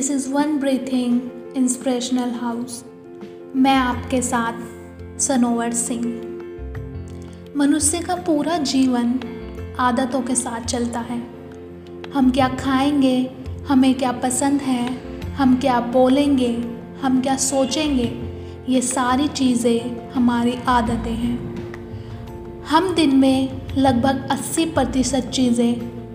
This is one breathing inspirational house. मैं आपके साथ सनोवर सिंह। मनुष्य का पूरा जीवन आदतों के साथ चलता है। हम क्या खाएँगे, हमें क्या पसंद है, हम क्या बोलेंगे, हम क्या सोचेंगे, ये सारी चीज़ें हमारी आदतें हैं। हम दिन में लगभग 80 प्रतिशत चीज़ें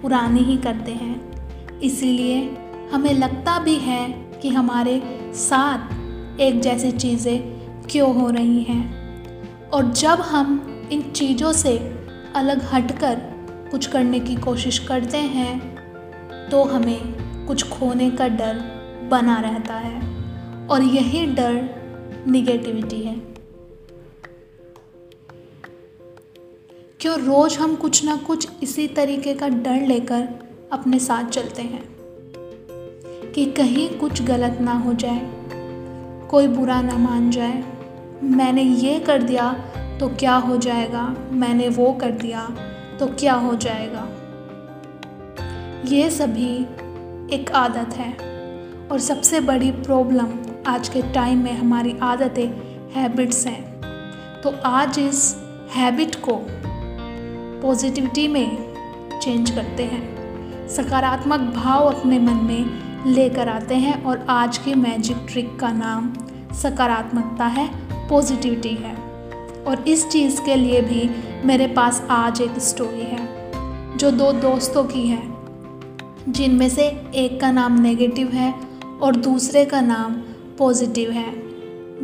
पुरानी ही करते हैं। इसीलिए हमें लगता भी है कि हमारे साथ एक जैसी चीज़ें क्यों हो रही हैं। और जब हम इन चीज़ों से अलग हटकर कुछ करने की कोशिश करते हैं तो हमें कुछ खोने का डर बना रहता है। और यही डर निगेटिविटी है। क्यों रोज़ हम कुछ ना कुछ इसी तरीके का डर लेकर अपने साथ चलते हैं? कि कहीं कुछ गलत ना हो जाए, कोई बुरा ना मान जाए। मैंने ये कर दिया तो क्या हो जाएगा? मैंने वो कर दिया तो क्या हो जाएगा? ये सभी एक आदत है। और सबसे बड़ी प्रॉब्लम आज के टाइम में हमारी आदतें हैबिट्स हैं। तो आज इस हैबिट को पॉजिटिविटी में चेंज करते हैं। सकारात्मक भाव अपने मन में लेकर आते हैं और आज की मैजिक ट्रिक का नाम सकारात्मकता है पॉजिटिविटी है। और इस चीज़ के लिए भी मेरे पास आज एक स्टोरी है, जो दो दोस्तों की है। जिनमें से एक का नाम नेगेटिव है और दूसरे का नाम पॉजिटिव है।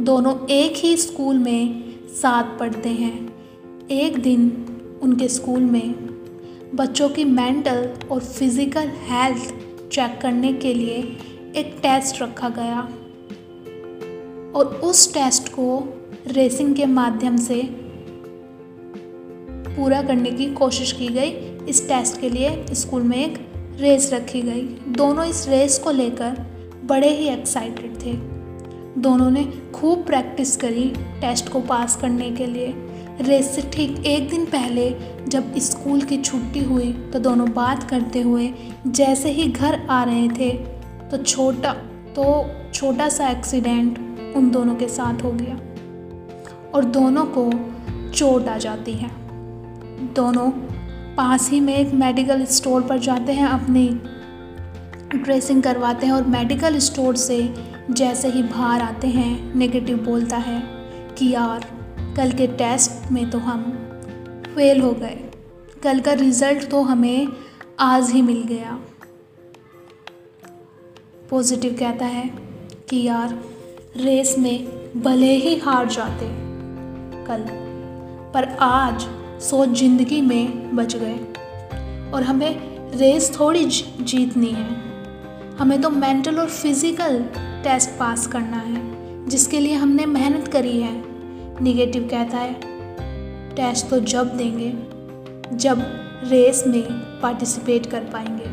दोनों एक ही स्कूल में साथ पढ़ते हैं। एक दिन उनके स्कूल में बच्चों की मेंटल और फ़िज़िकल हेल्थ चेक करने के लिए एक टेस्ट रखा गया। और उस टेस्ट को रेसिंग के माध्यम से पूरा करने की कोशिश की गई। इस टेस्ट के लिए स्कूल में एक रेस रखी गई। दोनों इस रेस को लेकर बड़े ही एक्साइटेड थे। दोनों ने खूब प्रैक्टिस करी टेस्ट को पास करने के लिए। रेस से ठीक एक दिन पहले जब स्कूल की छुट्टी हुई तो दोनों बात करते हुए जैसे ही घर आ रहे थे तो छोटा तो छोटा सा एक्सीडेंट उन दोनों के साथ हो गया। और दोनों को चोट आ जाती है। दोनों पास ही में एक मेडिकल स्टोर पर जाते हैं, अपनी ड्रेसिंग करवाते हैं और मेडिकल स्टोर से जैसे ही बाहर आते हैं नेगेटिव बोलता है कि यार कल के टेस्ट में तो हम फेल हो गए। कल का रिज़ल्ट तो हमें आज ही मिल गया। पॉजिटिव कहता है कि यार, रेस में भले ही हार जाते कल, पर आज सोच ज़िंदगी में बच गए। और हमें रेस थोड़ी जीतनी है। हमें तो मेंटल और फ़िज़िकल टेस्ट पास करना है, जिसके लिए हमने मेहनत करी है। निगेटिव कहता है। टेस्ट तो जब देंगे, जब रेस में पार्टिसिपेट कर पाएँगे।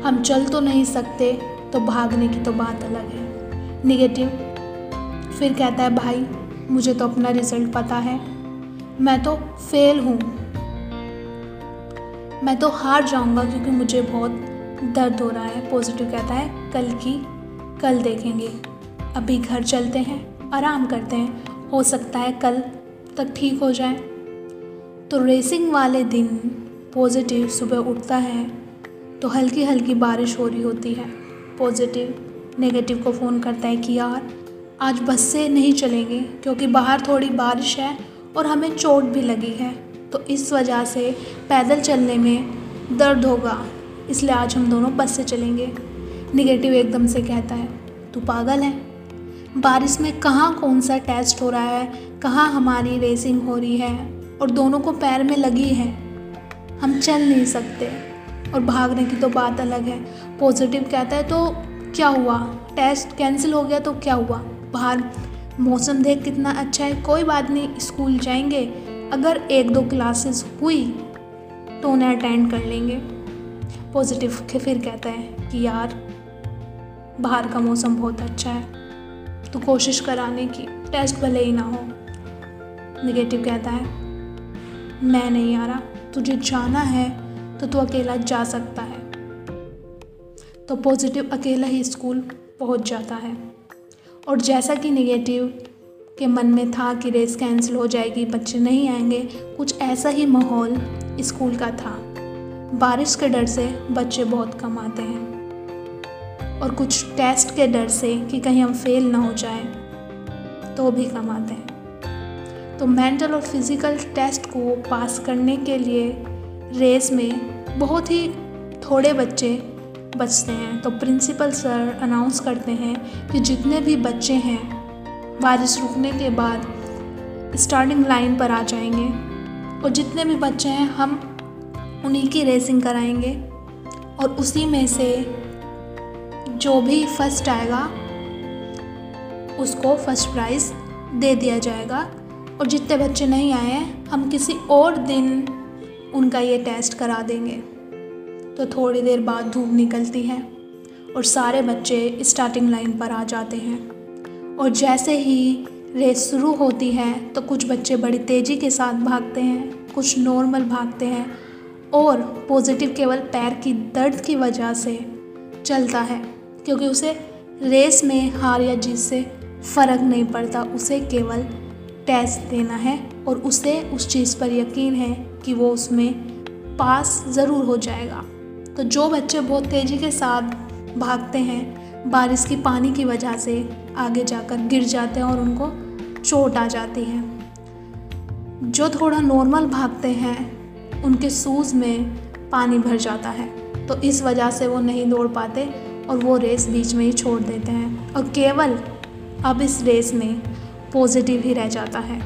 हम चल तो नहीं सकते तो भागने की तो बात अलग है। निगेटिव फिर कहता है, भाई, मुझे तो अपना रिज़ल्ट पता है। मैं तो फेल हूँ। मैं तो हार जाऊँगा क्योंकि मुझे बहुत दर्द हो रहा है। पॉजिटिव कहता है, कल की, कल देखेंगे। अभी घर चलते हैं, आराम करते हैं। हो सकता है कल तक ठीक हो जाए। तो रेसिंग वाले दिन पॉजिटिव सुबह उठता है तो हल्की हल्की बारिश हो रही होती है। पॉजिटिव नेगेटिव को फ़ोन करता है कि यार, आज बस से नहीं चलेंगे, क्योंकि बाहर थोड़ी बारिश है और हमें चोट भी लगी है। तो इस वजह से पैदल चलने में दर्द होगा, इसलिए आज हम दोनों बस से चलेंगे। निगेटिव एकदम से कहता है, तू पागल है? बारिश में कहाँ कौन सा टेस्ट हो रहा है? कहाँ हमारी रेसिंग हो रही है? और दोनों को पैर में लगी है। हम चल नहीं सकते। और भागने की तो बात अलग है। पॉजिटिव कहता है तो क्या हुआ? टेस्ट कैंसिल हो गया तो क्या हुआ? बाहर मौसम देख कितना अच्छा है। कोई बात नहीं स्कूल जाएँगे। अगर एक दो क्लासेस हुई तो उन्हें अटेंड कर लेंगे। पॉजिटिव के फिर कहता है कि, यार, बाहर का मौसम बहुत अच्छा है। तो कोशिश कराने की। टेस्ट भले ही ना हो। निगेटिव कहता है, मैं नहीं आ रहा। तुझे जाना है तो तू अकेला जा सकता है। तो पॉजिटिव अकेला ही स्कूल पहुँच जाता है। और जैसा कि निगेटिव के मन में था कि रेस कैंसिल हो जाएगी, बच्चे नहीं आएँगे, कुछ ऐसा ही माहौल स्कूल का था। बारिश के डर से बच्चे बहुत कम आते हैं। और कुछ टेस्ट के डर से कि कहीं हम फेल ना हो जाए तो भी कम आते हैं। तो मेंटल और फ़िज़िकल टेस्ट को पास करने के लिए रेस में बहुत ही थोड़े बच्चे बचते हैं। तो प्रिंसिपल सर अनाउंस करते हैं कि जितने भी बच्चे हैं बारिश रुकने के बाद स्टार्टिंग लाइन पर आ जाएँगे और जितने भी बच्चे हैं, हम उन्हीं की रेसिंग कराएँगे और उसी में से जो भी फ़र्स्ट आएगा, उसको फ़र्स्ट प्राइज़ दे दिया जाएगा। और जितने बच्चे नहीं आए हैं, हम किसी और दिन उनका ये टेस्ट करा देंगे। तो थोड़ी देर बाद धूप निकलती है और सारे बच्चे स्टार्टिंग लाइन पर आ जाते हैं। और जैसे ही रेस शुरू होती है तो कुछ बच्चे बड़ी तेज़ी के साथ भागते हैं, कुछ नॉर्मल भागते हैं और पॉजिटिव केवल पैर की दर्द की वजह से चलता है। क्योंकि उसे रेस में हार या जीत से फ़र्क नहीं पड़ता। उसे केवल टेस्ट देना है और उसे उस चीज़ पर यकीन है कि वो उसमें पास ज़रूर हो जाएगा। तो जो बच्चे बहुत तेज़ी के साथ भागते हैं, बारिश की पानी की वजह से आगे जाकर गिर जाते हैं और उनको चोट आ जाती है। जो थोड़ा नॉर्मल भागते हैं, उनके शूज़ में पानी भर जाता है। तो इस वजह से वो नहीं दौड़ पाते। और वो रेस बीच में ही छोड़ देते हैं। और केवल अब इस रेस में पॉजिटिव ही रह जाता है।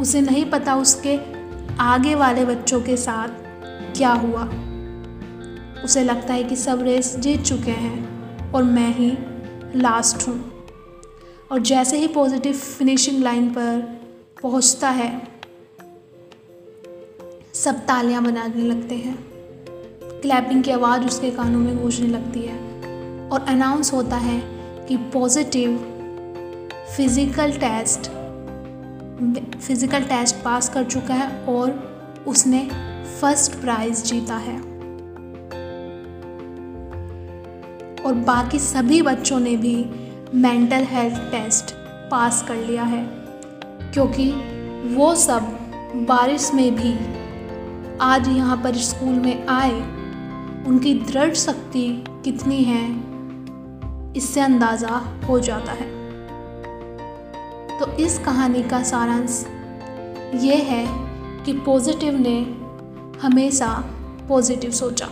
उसे नहीं पता उसके आगे वाले बच्चों के साथ क्या हुआ। उसे लगता है कि सब रेस जीत चुके हैं और मैं ही लास्ट हूँ। और जैसे ही पॉजिटिव फिनिशिंग लाइन पर पहुँचता है, सब तालियाँ बनाने लगते हैं। क्लैपिंग की आवाज़ उसके कानों में गूंजने लगती है और अनाउंस होता है कि positive physical test physical test pass कर चुका है और उसने फ़र्स्ट प्राइज़ जीता है। और बाकी सभी बच्चों ने भी मेंटल हेल्थ टेस्ट पास कर लिया है, क्योंकि वो सब बारिश में भी आज यहाँ पर स्कूल में आए उनकी दृढ़ शक्ति कितनी है, इससे अंदाज़ा हो जाता है। तो इस कहानी का सारांश ये है कि पॉजिटिव ने हमेशा पॉजिटिव सोचा।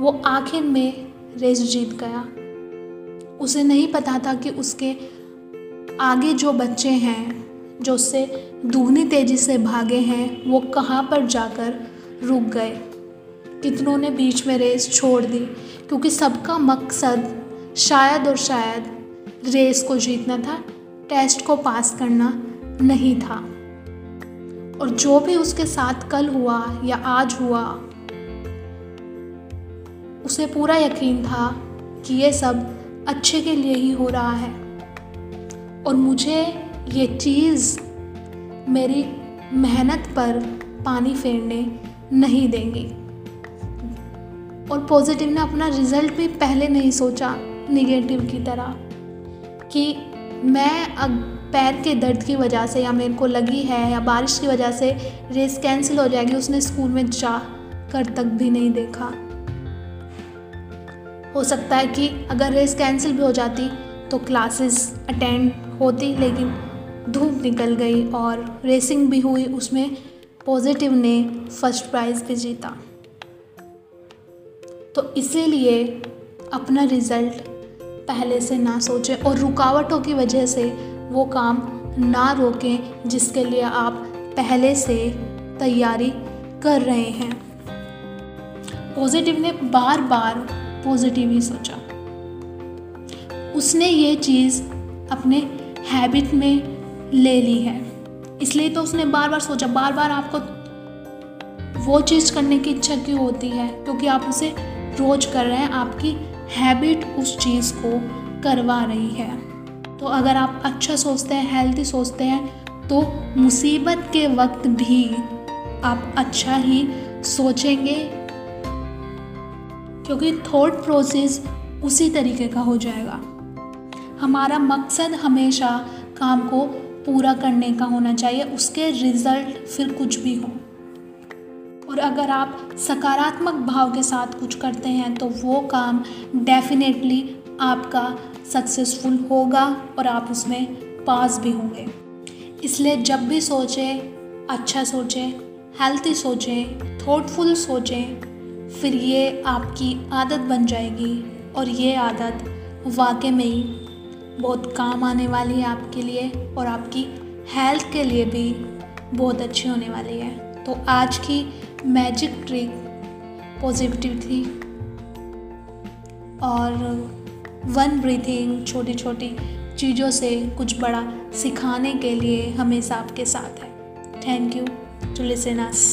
वो आखिर में रेस जीत गया। उसे नहीं पता था कि उसके आगे जो बच्चे हैं, जो उससे दुगनी तेज़ी से भागे हैं, वो कहाँ पर जाकर रुक गए। कितनों ने बीच में रेस छोड़ दी, क्योंकि सबका मकसद शायद और शायद रेस को जीतना था, टेस्ट को पास करना नहीं था। और जो भी उसके साथ कल हुआ या आज हुआ, उसे पूरा यकीन था कि ये सब अच्छे के लिए ही हो रहा है। और मुझे ये चीज़ मेरी मेहनत पर पानी फेरने नहीं देंगी। और पॉजिटिव ने अपना रिज़ल्ट भी पहले नहीं सोचा निगेटिव की तरह कि मैं अब पैर के दर्द की वजह से या मेरे को लगी है या बारिश की वजह से रेस कैंसिल हो जाएगी, उसने स्कूल में जा कर तक भी नहीं देखा। हो सकता है कि अगर रेस कैंसिल भी हो जाती तो क्लासेस अटेंड होती, लेकिन धूप निकल गई और रेसिंग भी हुई, उसमें पॉजिटिव ने फ़र्स्ट प्राइज़ भी जीता। तो इसीलिए अपना रिज़ल्ट पहले से ना सोचें और रुकावटों की वजह से वो काम ना रोकें, जिसके लिए आप पहले से तैयारी कर रहे हैं। पॉजिटिव ने बार बार पॉजिटिव ही सोचा। उसने ये चीज़ अपने हैबिट में ले ली है। इसलिए तो उसने बार बार सोचा बार बार आपको वो चीज़ करने की इच्छा क्यों होती है? क्योंकि आप उसे रोज कर रहे हैं, आपकी हैबिट उस चीज़ को करवा रही है। तो अगर आप अच्छा सोचते हैं हेल्थी सोचते हैं तो मुसीबत के वक्त भी आप अच्छा ही सोचेंगे, क्योंकि थॉट प्रोसेस उसी तरीके का हो जाएगा। हमारा मकसद हमेशा काम को पूरा करने का होना चाहिए, उसके रिज़ल्ट फिर कुछ भी हो। और अगर आप सकारात्मक भाव के साथ कुछ करते हैं तो वो काम डेफिनेटली आपका सक्सेसफुल होगा और आप उसमें पास भी होंगे। इसलिए जब भी सोचें अच्छा सोचें हेल्थी सोचें थॉटफुल सोचें, फिर ये आपकी आदत बन जाएगी और ये आदत वाकई में ही बहुत काम आने वाली है आपके लिए और आपकी हेल्थ के लिए भी बहुत अच्छी होने वाली है। तो आज की मैजिक ट्रिक पॉजिटिव थी और वन ब्रीथिंग छोटी छोटी चीज़ों से कुछ बड़ा सिखाने के लिए हमेशा आपके साथ है। Thank you to listen us